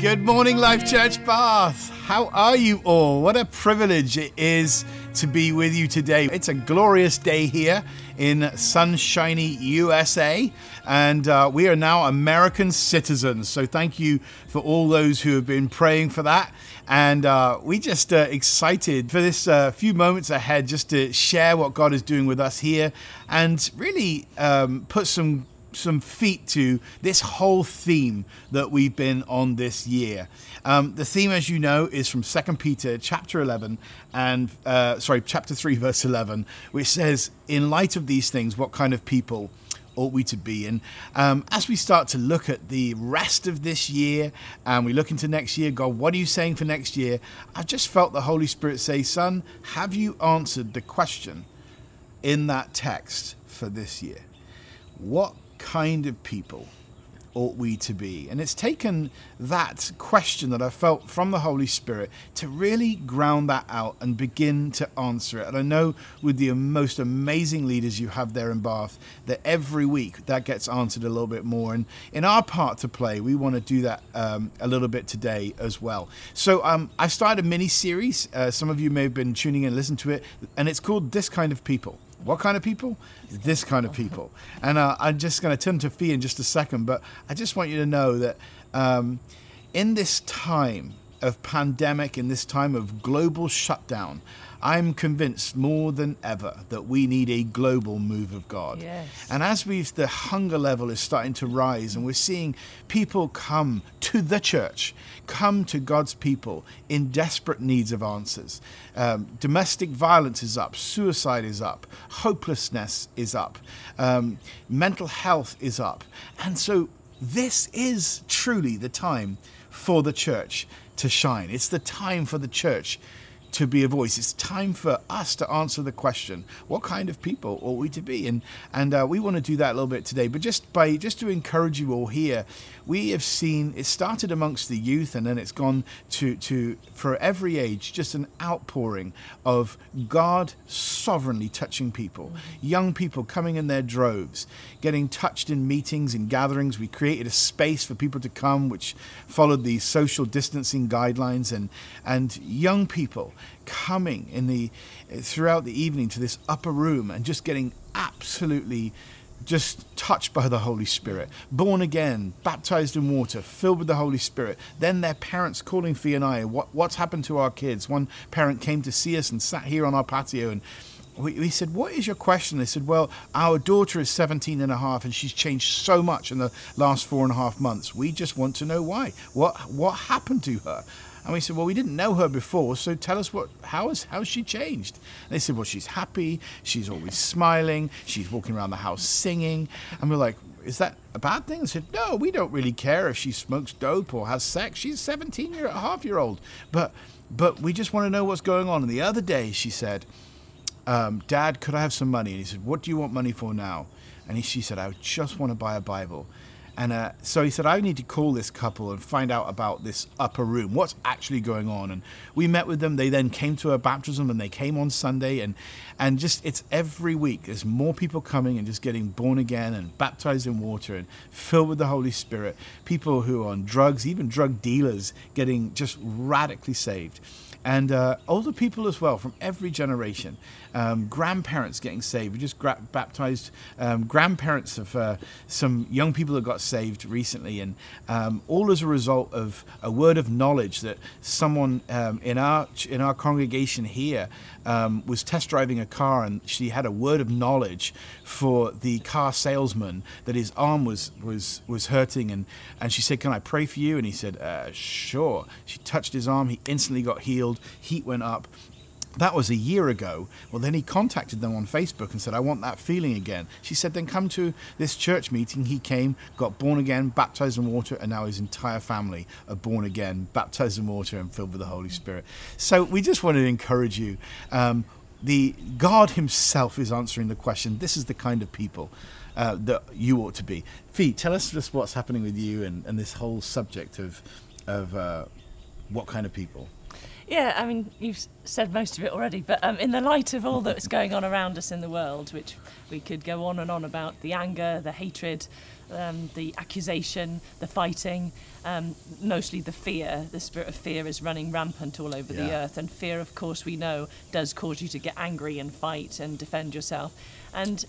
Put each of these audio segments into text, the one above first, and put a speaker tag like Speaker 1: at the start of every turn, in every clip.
Speaker 1: Good morning, Life Church Bath. How are you all? What a privilege it is to be with you today. It's a glorious day here in sunshiny USA, and uh, we are now American citizens. So, thank you for all those who have been praying for that. And uh, we just uh, excited for this uh, few moments ahead, just to share what God is doing with us here, and really um, put some some feet to this whole theme that we've been on this year. Um, the theme, as you know, is from Second Peter chapter 11 and uh, sorry, chapter 3, verse 11, which says, "In light of these things, what kind of people?" ought we to be? And um, as we start to look at the rest of this year and we look into next year, God, what are you saying for next year? I've just felt the Holy Spirit say, Son, have you answered the question in that text for this year? What kind of people ought we to be? And it's taken that question that I felt from the Holy Spirit to really ground that out and begin to answer it. And I know with the most amazing leaders you have there in Bath, that every week that gets answered a little bit more. And in our part to play, we want to do that um, a little bit today as well. So um, I've started a mini series. Uh, some of you may have been tuning in and listening to it, and it's called This Kind of People. What kind of people? This kind of people. And uh, I'm just going to turn to Fee in just a second, but I just want you to know that um, in this time of pandemic, in this time of global shutdown, I'm convinced more than ever that we need a global move of God.
Speaker 2: Yes.
Speaker 1: And as we've the hunger level is starting to rise, and we're seeing people come to the church, come to God's people in desperate needs of answers. Um, domestic violence is up, suicide is up, hopelessness is up, um, mental health is up, and so this is truly the time for the church to shine. It's the time for the church to be a voice. It's time for us to answer the question: What kind of people ought we to be? And and uh, we want to do that a little bit today. But just by just to encourage you all here, we have seen it started amongst the youth, and then it's gone to to for every age, just an outpouring of God sovereignly touching people, young people coming in their droves, getting touched in meetings and gatherings. We created a space for people to come, which followed the social distancing guidelines, and and young people coming in the throughout the evening to this upper room and just getting absolutely just touched by the Holy Spirit, born again, baptized in water, filled with the Holy Spirit. Then their parents calling Fee and I, what, what's happened to our kids? One parent came to see us and sat here on our patio and we, we said, What is your question? They said, Well, our daughter is 17 and a half and she's changed so much in the last four and a half months. We just want to know why. What, what happened to her? And we said, well, we didn't know her before, so tell us what, how has how she changed? And they said, well, she's happy, she's always smiling, she's walking around the house singing. And we're like, is that a bad thing? They said, no, we don't really care if she smokes dope or has sex. She's 17 year, half year old. But, but we just want to know what's going on. And the other day she said, um, Dad, could I have some money? And he said, what do you want money for now? And he, she said, I just want to buy a Bible. And uh, so he said, I need to call this couple and find out about this upper room, what's actually going on. And we met with them. They then came to a baptism and they came on Sunday. And, and just, it's every week. There's more people coming and just getting born again and baptized in water and filled with the Holy Spirit. People who are on drugs, even drug dealers, getting just radically saved and uh, older people as well from every generation. Um, grandparents getting saved. We just gra- baptized um, grandparents of uh, some young people that got saved recently, and um, all as a result of a word of knowledge that someone um, in our in our congregation here um, was test driving a car, and she had a word of knowledge for the car salesman that his arm was was was hurting, and and she said, "Can I pray for you?" And he said, uh, "Sure." She touched his arm. He instantly got healed. Heat went up that was a year ago. Well, then he contacted them on Facebook and said, I want that feeling again. She said, then come to this church meeting. He came, got born again, baptized in water, and now his entire family are born again, baptized in water, and filled with the Holy Spirit. So we just wanted to encourage you. Um, the God Himself is answering the question. This is the kind of people uh, that you ought to be. Fee, tell us just what's happening with you and, and this whole subject of of uh, what kind of people.
Speaker 2: Yeah, I mean, you've said most of it already, but um, in the light of all that's going on around us in the world, which we could go on and on about the anger, the hatred, um, the accusation, the fighting, um, mostly the fear. The spirit of fear is running rampant all over the earth, and fear, of course, we know does cause you to get angry and fight and defend yourself. And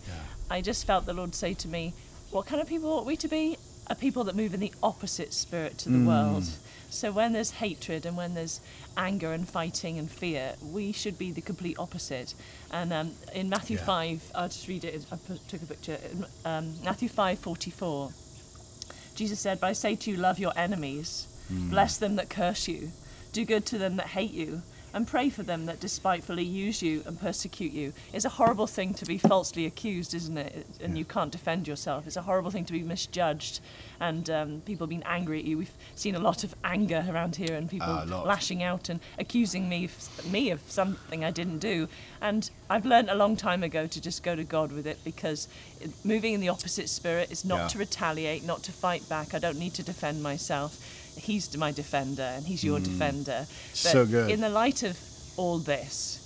Speaker 2: I just felt the Lord say to me, What kind of people ought we to be? Are people that move in the opposite spirit to the
Speaker 1: Mm.
Speaker 2: world. So when there's hatred and when there's anger and fighting and fear, we should be the complete opposite. And um, in Matthew
Speaker 1: Yeah.
Speaker 2: 5, I'll just read it, I took a picture. Um, Matthew 5 44. Jesus said, But I say to you, love your enemies, bless them that curse you, do good to them that hate you, and pray for them that despitefully use you and persecute you. It's a horrible thing to be falsely accused, isn't it? And you can't defend yourself. It's a horrible thing to be misjudged and um, people being angry at you. We've seen a lot of anger around here and people
Speaker 1: lot.
Speaker 2: lashing out and accusing me of, me of something I didn't do. And I've learned a long time ago to just go to God with it because moving in the opposite spirit is not
Speaker 1: Yeah.
Speaker 2: to retaliate, not to fight back. I don't need to defend myself. He's my defender and he's your hmm. defender. But
Speaker 1: So good.
Speaker 2: In the light of all this,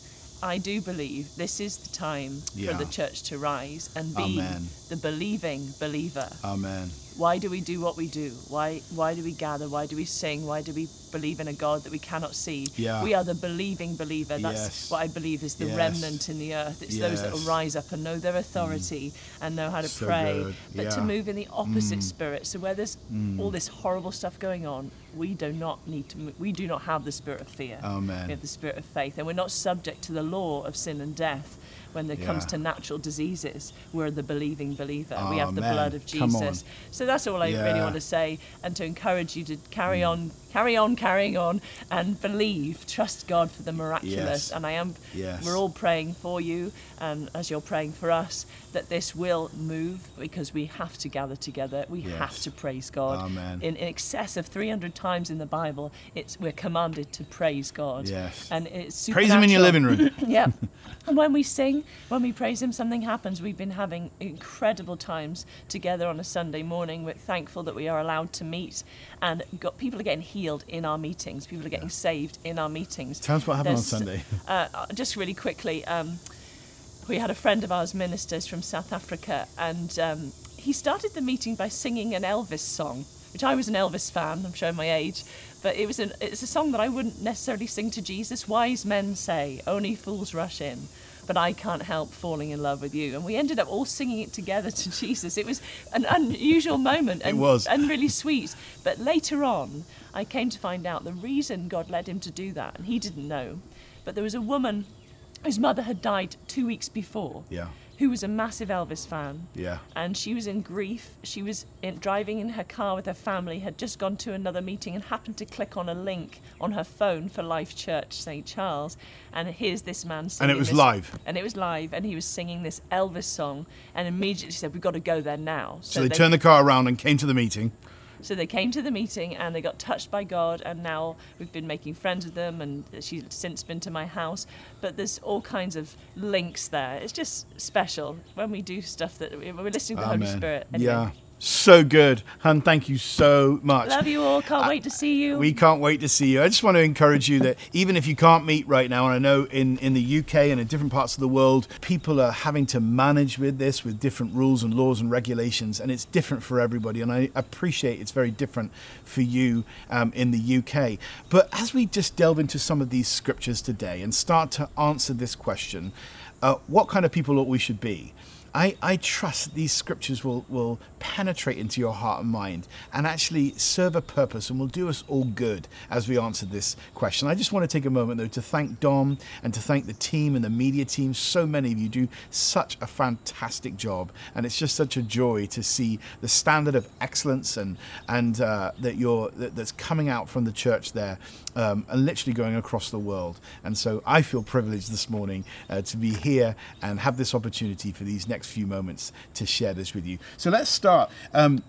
Speaker 2: I do believe this is the time
Speaker 1: Yeah.
Speaker 2: for the church to rise and be
Speaker 1: Amen.
Speaker 2: the believing believer.
Speaker 1: Amen.
Speaker 2: Why do we do what we do? Why why do we gather? Why do we sing? Why do we believe in a God that we cannot see?
Speaker 1: Yeah.
Speaker 2: We are the believing believer. That's
Speaker 1: Yes.
Speaker 2: what I believe is the
Speaker 1: Yes.
Speaker 2: remnant in the earth. It's those that will rise up and know their mm. authority and know how to
Speaker 1: So
Speaker 2: pray,
Speaker 1: good.
Speaker 2: but to move in the opposite mm. spirit. So where there's mm. all this horrible stuff going on, we do not need to. We do not have the spirit of fear.
Speaker 1: Amen.
Speaker 2: We have the spirit of faith, and we're not subject to the law of sin and death. When it comes to natural diseases, we're the believing believer. we have the
Speaker 1: Amen.
Speaker 2: blood of Jesus. So that's all I really want to say, and to encourage you to carry on, carry on, carrying on, and believe, trust God for the miraculous.
Speaker 1: Yes.
Speaker 2: And I am.
Speaker 1: Yes.
Speaker 2: We're all praying for you, and as you're praying for us, that this will move because we have to gather together. We have to praise God.
Speaker 1: Amen.
Speaker 2: In, in excess of 300 times in the Bible, it's we're commanded to praise God.
Speaker 1: Yes.
Speaker 2: And it's
Speaker 1: Praise him in your living room.
Speaker 2: yeah. And when we sing, when we praise Him, something happens. We've been having incredible times together on a Sunday morning. We're thankful that we are allowed to meet, and got people are getting healed in our meetings. People are getting saved in our meetings.
Speaker 1: Tell us what happened on Sunday.
Speaker 2: Uh, uh, just really quickly, um, we had a friend of ours ministers from South Africa, and um, he started the meeting by singing an Elvis song, which I was an Elvis fan. I'm showing my age, but it was an, it's a song that I wouldn't necessarily sing to Jesus. Wise men say, "Only fools rush in." But I can't help falling in love with you. And we ended up all singing it together to Jesus. It was an unusual moment and,
Speaker 1: was.
Speaker 2: and really sweet. But later on, I came to find out the reason God led him to do that, and he didn't know. But there was a woman whose mother had died two weeks before,
Speaker 1: Yeah.
Speaker 2: Who was a massive Elvis fan.
Speaker 1: Yeah.
Speaker 2: And she was in grief. She was in, driving in her car with her family, had just gone to another meeting and happened to click on a link on her phone for Life Church St. Charles. And here's this man singing.
Speaker 1: And it was
Speaker 2: this-
Speaker 1: live.
Speaker 2: And it was live, and he was singing this Elvis song. And immediately said, We've got to go there now.
Speaker 1: So they turned the car around and came to the meeting.
Speaker 2: So they came to the meeting and they got touched by God, and now we've been making friends with them, and she's since been to my house. But there's all kinds of links there. It's just special when we do stuff that we- we're listening to the Holy Spirit. Anyway,
Speaker 1: Yeah. So good. Hun, thank you so much.
Speaker 2: Love you all. Can't wait to see you.
Speaker 1: We can't wait to see you. I just want to encourage you that even if you can't meet right now, and I know in, in the UK and in different parts of the world, people are having to manage with this with different rules and laws and regulations, and it's different for everybody. And I appreciate it's very different for you um, in the UK. But as we just delve into some of these scriptures today and start to answer this question, uh, what kind of people ought we should be? I, I trust these scriptures will, will penetrate into your heart and mind and actually serve a purpose and will do us all good as we answer this question. I just want to take a moment, though, to thank Dom and to thank the team and the media team. So many of you do such a fantastic job, and it's just such a joy to see the standard of excellence and, and uh, that you're, that, that's coming out from the church there um, and literally going across the world. And so I feel privileged this morning uh, to be here and have this opportunity for these next few moments to share this with you. So let's start. Um,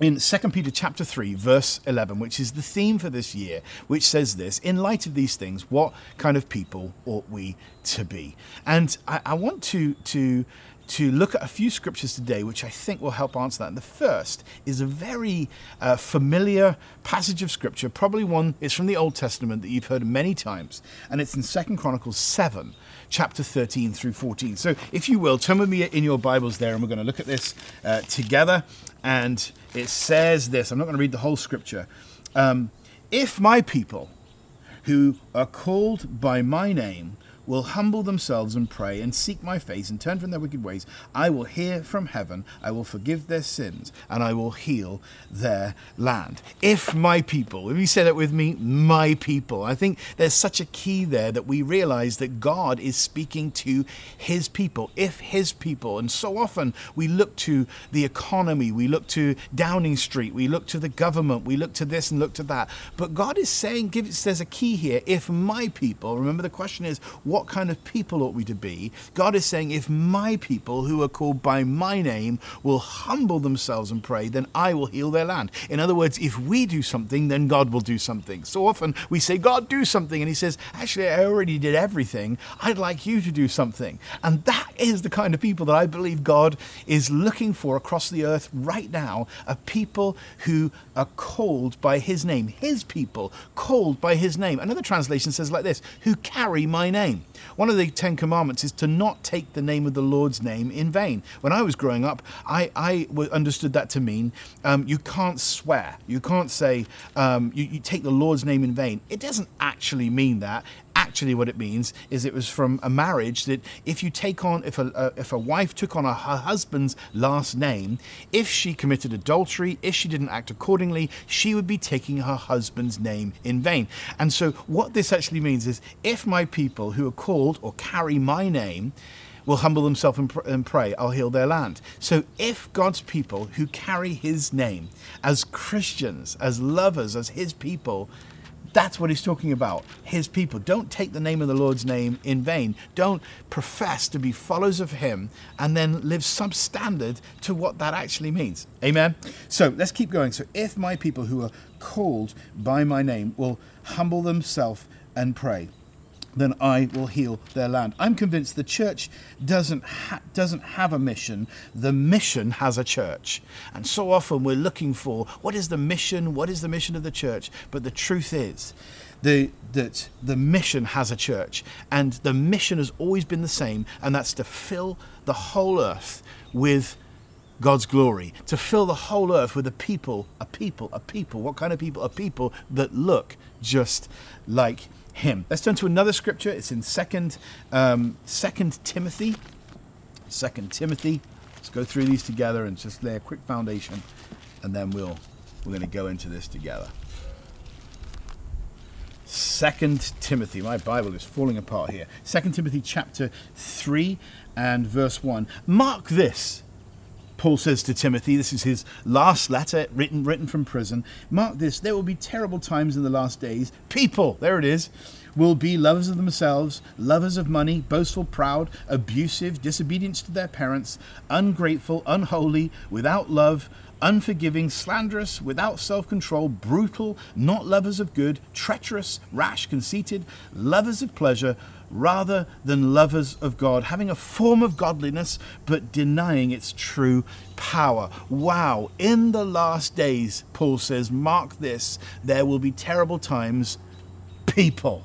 Speaker 1: in 2 Peter chapter 3 verse 11 which is the theme for this year which says this in light of these things what kind of people ought we to be and I, I want to to to look at a few scriptures today, which I think will help answer that. And the first is a very uh, familiar passage of scripture, probably one is from the Old Testament that you've heard many times, and it's in Second Chronicles 7, chapter 13 through 14. So, if you will, turn with me in your Bibles there, and we're going to look at this uh, together. And it says this I'm not going to read the whole scripture. Um, if my people, who are called by my name, will humble themselves and pray and seek my face and turn from their wicked ways, I will hear from heaven, I will forgive their sins, and I will heal their land. If my people, if you say that with me, my people, I think there's such a key there that we realize that God is speaking to his people. If his people, and so often we look to the economy, we look to Downing Street, we look to the government, we look to this and look to that. But God is saying, give, there's a key here. If my people, remember the question is, what what kind of people ought we to be? God is saying, if my people who are called by my name will humble themselves and pray, then I will heal their land. In other words, if we do something, then God will do something. So often we say, God, do something. And He says, actually, I already did everything. I'd like you to do something. And that is the kind of people that I believe God is looking for across the earth right now a people who are called by His name. His people, called by His name. Another translation says like this who carry my name. One of the Ten Commandments is to not take the name of the Lord's name in vain. When I was growing up, I, I understood that to mean um, you can't swear. You can't say um, you, you take the Lord's name in vain. It doesn't actually mean that actually what it means is it was from a marriage that if you take on if a uh, if a wife took on a, her husband's last name if she committed adultery if she didn't act accordingly she would be taking her husband's name in vain and so what this actually means is if my people who are called or carry my name will humble themselves and, pr- and, pray, I'll heal their land. So if God's people who carry his name as Christians, as lovers, as his people, that's what he's talking about. His people. Don't take the name of the Lord's name in vain. Don't profess to be followers of him and then live substandard to what that actually means. Amen. So let's keep going. So if my people who are called by my name will humble themselves and pray then I will heal their land. I'm convinced the church doesn't ha- doesn't have a mission. The mission has a church, and so often we're looking for what is the mission? What is the mission of the church? But the truth is. The, that the mission has a church, and the mission has always been the same, and that's to fill the whole earth with God's glory, to fill the whole earth with a people, a people, a people. What kind of people? A people that look just like him. Let's turn to another scripture. It's in Second, um, Second Timothy. Second Timothy. Let's go through these together and just lay a quick foundation, and then we'll we're going to go into this together. Second Timothy. My Bible is falling apart here. Second Timothy chapter three and verse one. Mark this Paul says to Timothy, this is his last letter written written from prison. Mark this, there will be terrible times in the last days. People, there it is, will be lovers of themselves, lovers of money, boastful, proud, abusive, disobedient to their parents, ungrateful, unholy, without love, unforgiving, slanderous, without self control, brutal, not lovers of good, treacherous, rash, conceited, lovers of pleasure rather than lovers of God, having a form of godliness but denying its true power. Wow, in the last days, Paul says, mark this, there will be terrible times. People.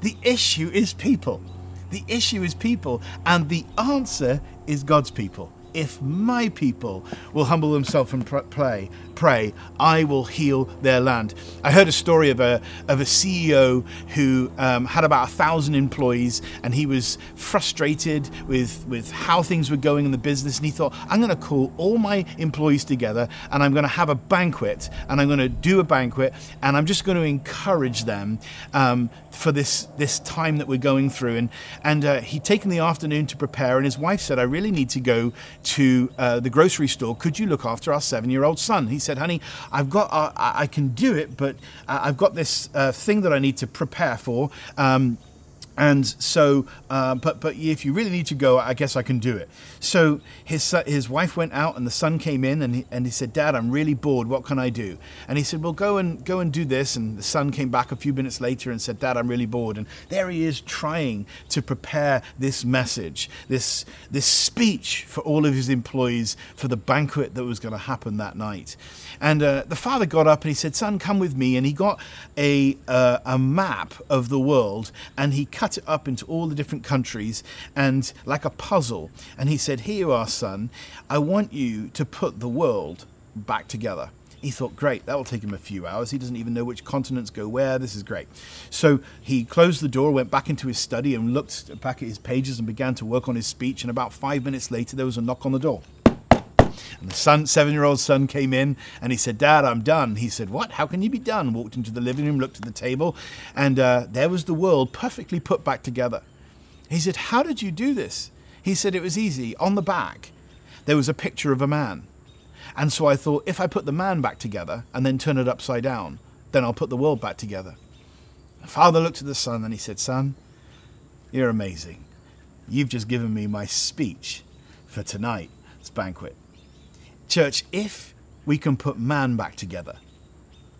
Speaker 1: The issue is people. The issue is people, and the answer is God's people if my people will humble themselves and pray, pray, I will heal their land. I heard a story of a of a CEO who um, had about a thousand employees, and he was frustrated with with how things were going in the business, and he thought, I'm going to call all my employees together, and I'm going to have a banquet, and I'm going to do a banquet, and I'm just going to encourage them um, for this this time that we're going through. And and uh, he'd taken the afternoon to prepare, and his wife said, I really need to go to uh, the grocery store. Could you look after our seven year old son? He said, Honey, I've got, uh, I can do it, but uh, I've got this uh, thing that I need to prepare for. Um, and so uh, but but if you really need to go i guess i can do it. So his his wife went out and the son came in and he, and he said dad i'm really bored. What can i do? And he said well go and go and do this. And the son came back a few minutes later and said dad i'm really bored. And there he is trying to prepare this message this this speech for all of his employees for the banquet that was going to happen that night. And uh, the father got up and he said son come with me. And he got a uh, a map of the world and he cut it up into all the different countries and like a puzzle. And he said, Here you are, son. I want you to put the world back together. He thought, great, that will take him a few hours. He doesn't even know which continents go where. This is great. So he closed the door, went back into his study, and looked back at his pages and began to work on his speech. And about five minutes later, there was a knock on the door. And the son, seven-year-old son came in and he said, Dad, I'm done. He said, What? How can you be done? Walked into the living room, looked at the table, and uh, there was the world perfectly put back together. He said, How did you do this? He said, It was easy. On the back, there was a picture of a man. And so I thought, if I put the man back together and then turn it upside down, then I'll put the world back together. The father looked at the son and he said, Son, you're amazing. You've just given me my speech for tonight's banquet. Church, if we can put man back together,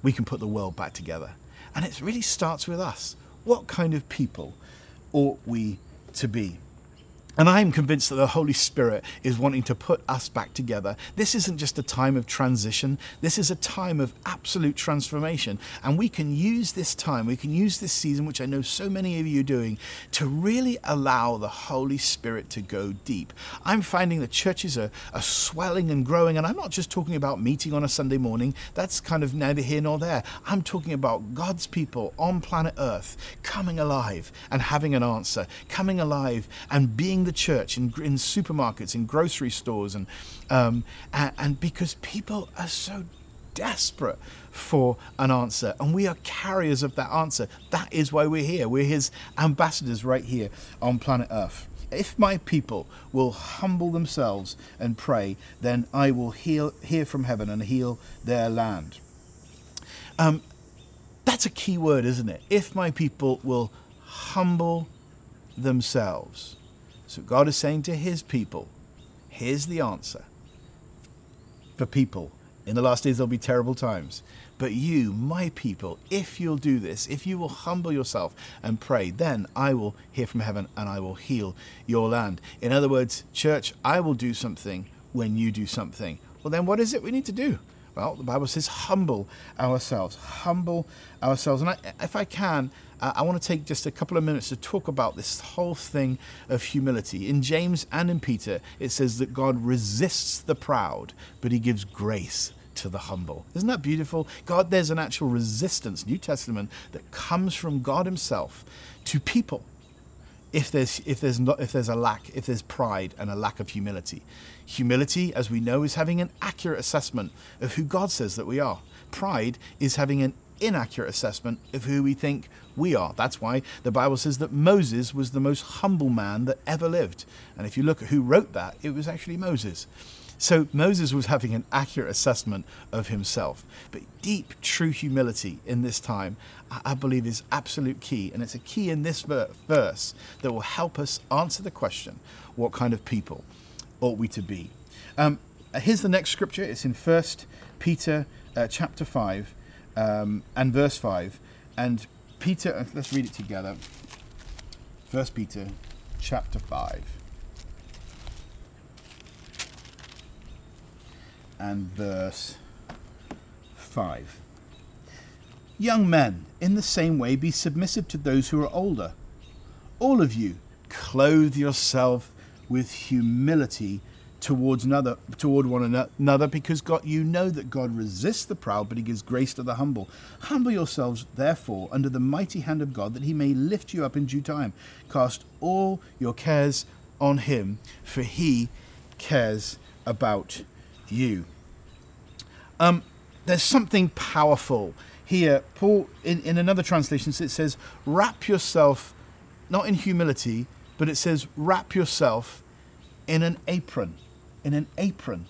Speaker 1: we can put the world back together. And it really starts with us. What kind of people ought we to be? And I'm convinced that the Holy Spirit is wanting to put us back together. This isn't just a time of transition, this is a time of absolute transformation. And we can use this time, we can use this season, which I know so many of you are doing, to really allow the Holy Spirit to go deep. I'm finding that churches are, are swelling and growing, and I'm not just talking about meeting on a Sunday morning, that's kind of neither here nor there. I'm talking about God's people on planet Earth coming alive and having an answer, coming alive and being the church in, in supermarkets, in grocery stores, and, um, and and because people are so desperate for an answer, and we are carriers of that answer. That is why we're here. We're His ambassadors right here on planet Earth. If my people will humble themselves and pray, then I will heal, hear from heaven and heal their land. Um, that's a key word, isn't it? If my people will humble themselves. So God is saying to his people, here's the answer. For people, in the last days there'll be terrible times. But you, my people, if you'll do this, if you will humble yourself and pray, then I will hear from heaven and I will heal your land. In other words, church, I will do something when you do something. Well, then what is it we need to do? Well, the Bible says, humble ourselves, humble ourselves. And I, if I can, uh, I want to take just a couple of minutes to talk about this whole thing of humility. In James and in Peter, it says that God resists the proud, but he gives grace to the humble. Isn't that beautiful? God, there's an actual resistance, New Testament, that comes from God Himself to people if there's if there's not if there's a lack if there's pride and a lack of humility. Humility as we know is having an accurate assessment of who god says that we are. Pride is having an inaccurate assessment of who we think we are. That's why the bible says that moses was the most humble man that ever lived. And if you look at who wrote that it was actually moses so Moses was having an accurate assessment of himself. But deep, true humility in this time, I believe, is absolute key. And it's a key in this verse that will help us answer the question what kind of people ought we to be? Um, here's the next scripture. It's in 1 Peter uh, chapter 5 um, and verse 5. And Peter, uh, let's read it together. 1 Peter chapter 5. And verse 5. Young men, in the same way, be submissive to those who are older. All of you, clothe yourself with humility towards another toward one another because God you know that God resists the proud but he gives grace to the humble humble yourselves therefore under the mighty hand of God that he may lift you up in due time cast all your cares on him for he cares about you um, there's something powerful here. Paul, in, in another translation, it says, wrap yourself, not in humility, but it says, wrap yourself in an apron. In an apron.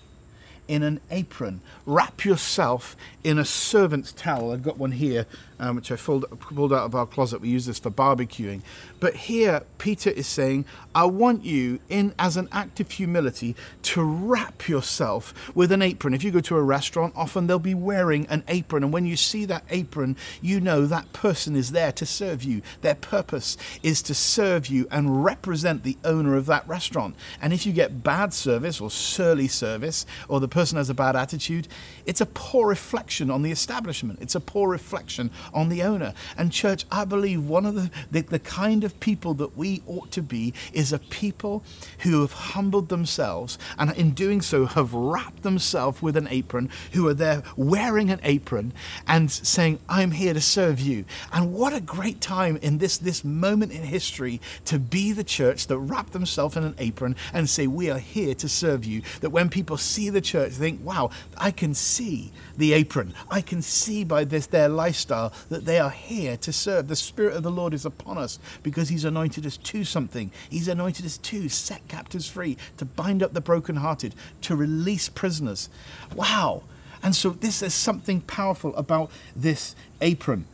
Speaker 1: in an apron. Wrap yourself in a servant's towel. I've got one here, um, which I pulled, pulled out of our closet. We use this for barbecuing. But here, Peter is saying, I want you, in as an act of humility, to wrap yourself with an apron. If you go to a restaurant, often they'll be wearing an apron. And when you see that apron, you know that person is there to serve you. Their purpose is to serve you and represent the owner of that restaurant. And if you get bad service or surly service, or the person has a bad attitude, it's a poor reflection on the establishment. It's a poor reflection on the owner. And, church, I believe one of the, the, the kind of people that we ought to be is a people who have humbled themselves and, in doing so, have wrapped themselves with an apron, who are there wearing an apron and saying, I'm here to serve you. And what a great time in this, this moment in history to be the church that wrap themselves in an apron and say, We are here to serve you. That when people see the church, they think, Wow, I can see the apron. I can see by this their lifestyle that they are here to serve. The Spirit of the Lord is upon us because He's anointed us to something. He's anointed us to set captives free, to bind up the brokenhearted, to release prisoners. Wow. And so this is something powerful about this apron.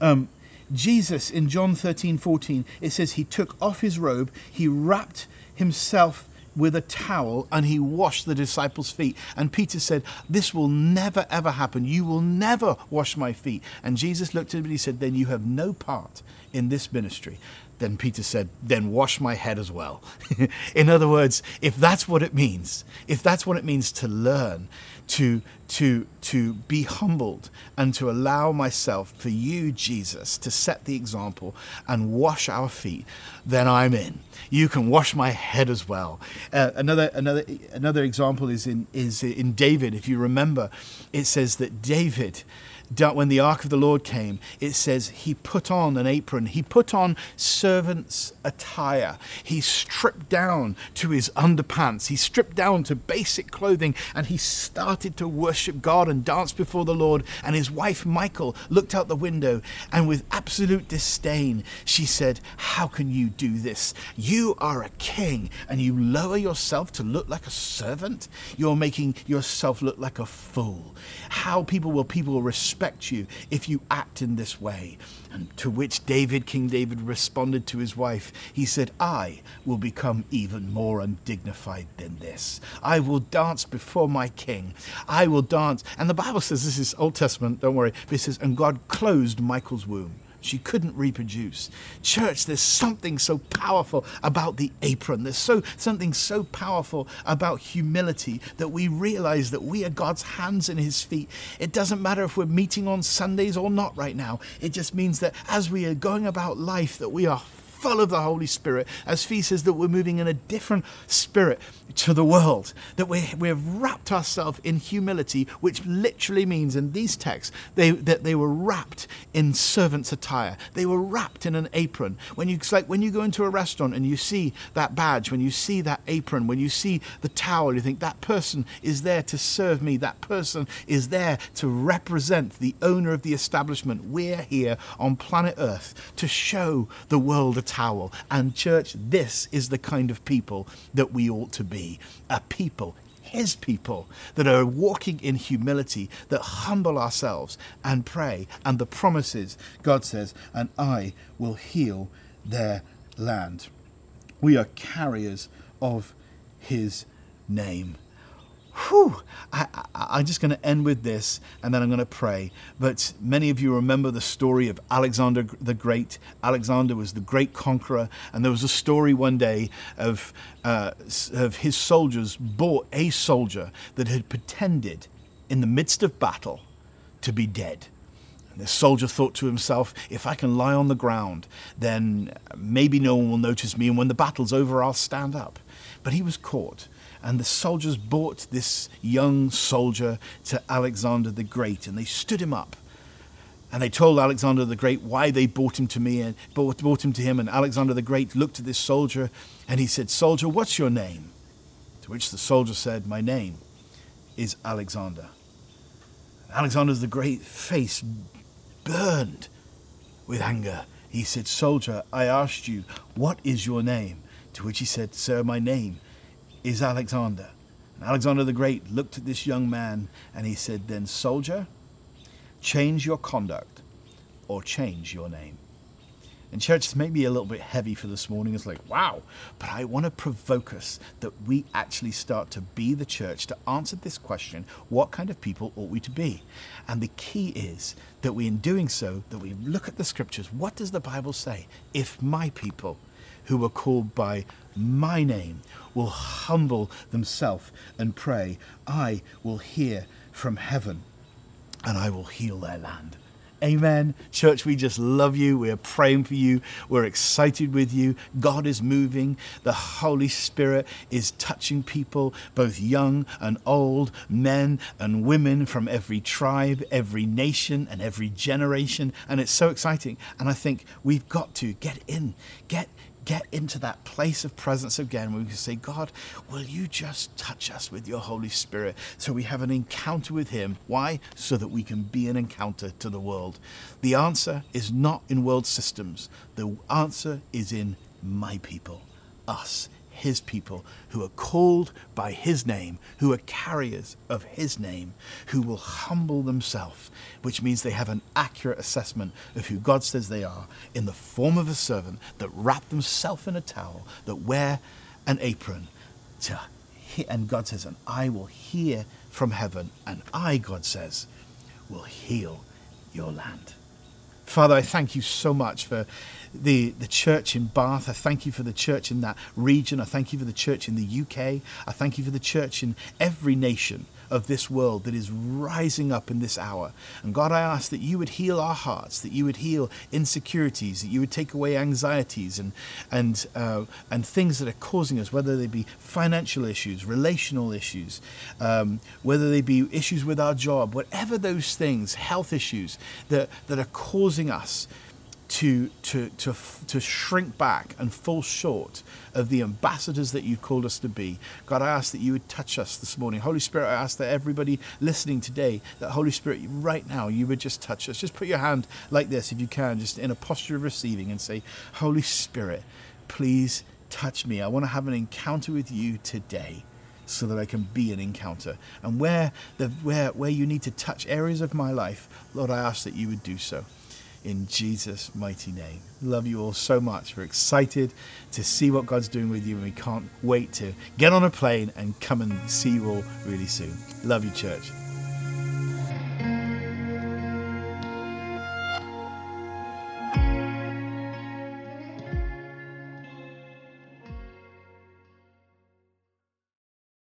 Speaker 1: Um, Jesus in John 13, 14, it says he took off his robe, he wrapped himself with a towel and he washed the disciples' feet. And Peter said, This will never ever happen. You will never wash my feet. And Jesus looked at him and he said, Then you have no part in this ministry. Then Peter said, Then wash my head as well. in other words, if that's what it means, if that's what it means to learn, to to to be humbled and to allow myself for you jesus to set the example and wash our feet then i'm in you can wash my head as well uh, another another another example is in is in david if you remember it says that david when the ark of the Lord came, it says he put on an apron. He put on servant's attire. He stripped down to his underpants. He stripped down to basic clothing and he started to worship God and dance before the Lord. And his wife, Michal, looked out the window and with absolute disdain, she said, How can you do this? You are a king and you lower yourself to look like a servant? You're making yourself look like a fool. How people will people respect you if you act in this way. And to which David, King David, responded to his wife. He said, I will become even more undignified than this. I will dance before my king. I will dance. And the Bible says, this is Old Testament, don't worry, but it says, and God closed Michal's womb. She couldn't reproduce. Church, there's something so powerful about the apron. There's so something so powerful about humility that we realize that we are God's hands and his feet. It doesn't matter if we're meeting on Sundays or not right now. It just means that as we are going about life that we are full of the Holy Spirit. As Fee says, that we're moving in a different spirit to the world, that we, we've wrapped ourselves in humility, which literally means in these texts they, that they were wrapped in servant's attire. They were wrapped in an apron. When you, like when you go into a restaurant and you see that badge, when you see that apron, when you see the towel, you think that person is there to serve me. That person is there to represent the owner of the establishment. We're here on planet Earth to show the world a towel. And, church, this is the kind of people that we ought to be a people his people that are walking in humility, that humble ourselves and pray. And the promises, God says, and I will heal their land. We are carriers of his name whew, I, am just going to end with this and then I'm going to pray. But many of you remember the story of Alexander the Great. Alexander was the great conqueror, and there was a story one day of, uh, of his soldiers bought a soldier that had pretended in the midst of battle to be dead. And the soldier thought to himself, if I can lie on the ground, then maybe no one will notice me, and when the battle's over, I'll stand up. But he was caught and the soldiers brought this young soldier to Alexander the Great, and they stood him up. And they told Alexander the Great why they brought him to me and brought, brought him to him. And Alexander the Great looked at this soldier and he said, Soldier, what's your name? To which the soldier said, My name is Alexander. And Alexander the Great face burned with anger. He said, Soldier, I asked you, what is your name? To which he said, Sir, my name is Alexander. And Alexander the Great looked at this young man and he said, Then, soldier, change your conduct or change your name. And church, this may be a little bit heavy for this morning. It's like, wow. But I want to provoke us that we actually start to be the church to answer this question what kind of people ought we to be? And the key is that we, in doing so, that we look at the scriptures. What does the Bible say? If my people, who are called by my name, will humble themselves and pray, I will hear from heaven and I will heal their land. Amen. Church, we just love you. We're praying for you. We're excited with you. God is moving. The Holy Spirit is touching people, both young and old, men and women from every tribe, every nation, and every generation. And it's so exciting. And I think we've got to get in, get get into that place of presence again where we can say, God, will you just touch us with your Holy Spirit so we have an encounter with Him? Why? So that we can be an encounter to the world. The answer is not in world systems, the answer is in my people, us his people who are called by his name, who are carriers of his name, who will humble themselves, which means they have an accurate assessment of who God says they are in the form of a servant that wrap themselves in a towel, that wear an apron. To, and God says, and I will hear from heaven, and I, God says, will heal your land. Father, I thank you so much for the, the church in Bath. I thank you for the church in that region. I thank you for the church in the UK. I thank you for the church in every nation of this world that is rising up in this hour. And God, I ask that you would heal our hearts, that you would heal insecurities, that you would take away anxieties and and uh, and things that are causing us, whether they be financial issues, relational issues, um, whether they be issues with our job, whatever those things, health issues that that are causing us to, to, to, to shrink back and fall short of the ambassadors that you've called us to be. God, I ask that you would touch us this morning. Holy Spirit, I ask that everybody listening today, that Holy Spirit, right now, you would just touch us. Just put your hand like this, if you can, just in a posture of receiving and say, Holy Spirit, please touch me. I want to have an encounter with you today so that I can be an encounter. And where the where where you need to touch areas of my life, Lord, I ask that you would do so in Jesus' mighty name. Love you all so much. We're excited to see what God's doing with you, and we can't wait to get on a plane and come and see you all really soon. Love you, church.